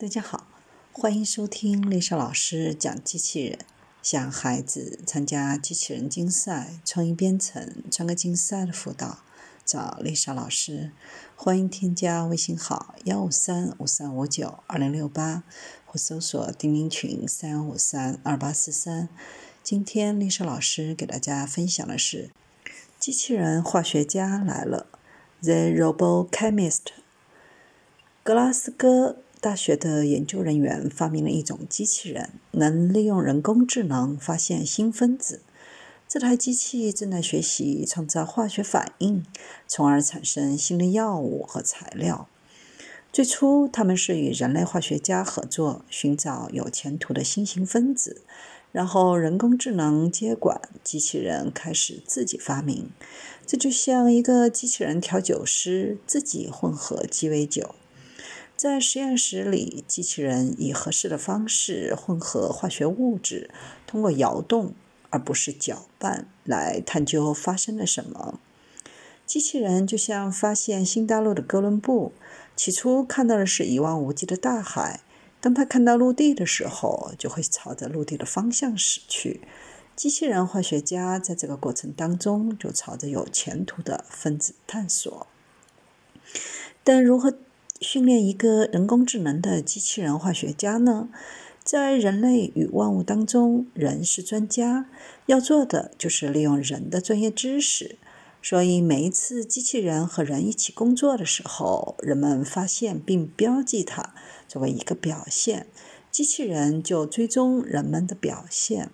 大家好，欢迎收听丽莎老师讲机器人。想孩子参加机器人竞赛、创意编程、创客竞赛的辅导，找丽莎老师。欢迎添加微信号幺五三五三五九二零六八，或搜索钉钉群三五三二八四三。今天丽莎老师给大家分享的是：机器人化学家来了，The Robo Chemist。格拉斯哥。大学的研究人员发明了一种机器人，能利用人工智能发现新分子。这台机器正在学习创造化学反应，从而产生新的药物和材料。最初，他们是与人类化学家合作，寻找有前途的新型分子。然后，人工智能接管，机器人开始自己发明。这就像一个机器人调酒师自己混合鸡尾酒。在实验室里，机器人以合适的方式混合化学物质，通过摇动而不是搅拌来探究发生了什么。机器人就像发现新大陆的哥伦布，起初看到的是一望无际的大海，当他看到陆地的时候，就会朝着陆地的方向驶去。机器人化学家在这个过程当中就朝着有前途的分子探索，但如何？训练一个人工智能的机器人化学家呢？在人类与万物当中，人是专家，要做的就是利用人的专业知识。所以，每一次机器人和人一起工作的时候，人们发现并标记它作为一个表现，机器人就追踪人们的表现。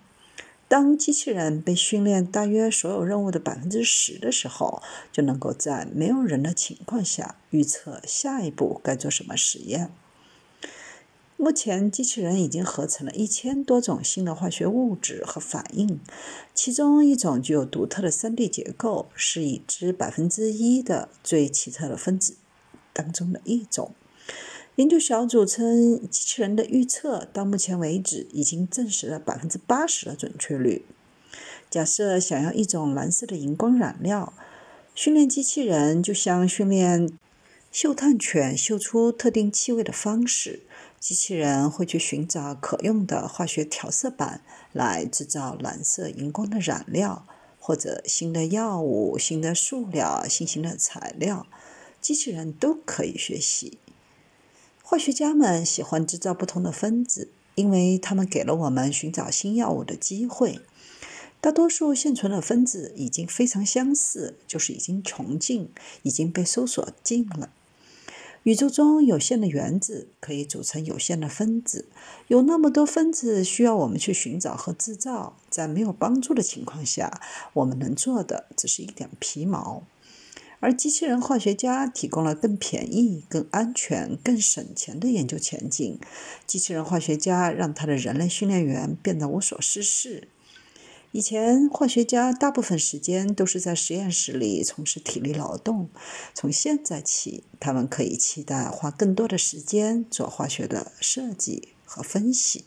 当机器人被训练大约所有任务的百分之十的时候，就能够在没有人的情况下预测下一步该做什么实验。目前，机器人已经合成了一千多种新的化学物质和反应，其中一种具有独特的三 D 结构，是已知百分之一的最奇特的分子当中的一种。研究小组称，机器人的预测到目前为止已经证实了百分之八十的准确率。假设想要一种蓝色的荧光染料，训练机器人就像训练嗅探犬嗅出特定气味的方式。机器人会去寻找可用的化学调色板来制造蓝色荧光的染料，或者新的药物、新的塑料、新型的材料，机器人都可以学习。化学家们喜欢制造不同的分子，因为他们给了我们寻找新药物的机会。大多数现存的分子已经非常相似，就是已经穷尽，已经被搜索尽了。宇宙中有限的原子可以组成有限的分子，有那么多分子需要我们去寻找和制造，在没有帮助的情况下，我们能做的只是一点皮毛。而机器人化学家提供了更便宜、更安全、更省钱的研究前景。机器人化学家让他的人类训练员变得无所事事。以前，化学家大部分时间都是在实验室里从事体力劳动。从现在起，他们可以期待花更多的时间做化学的设计和分析。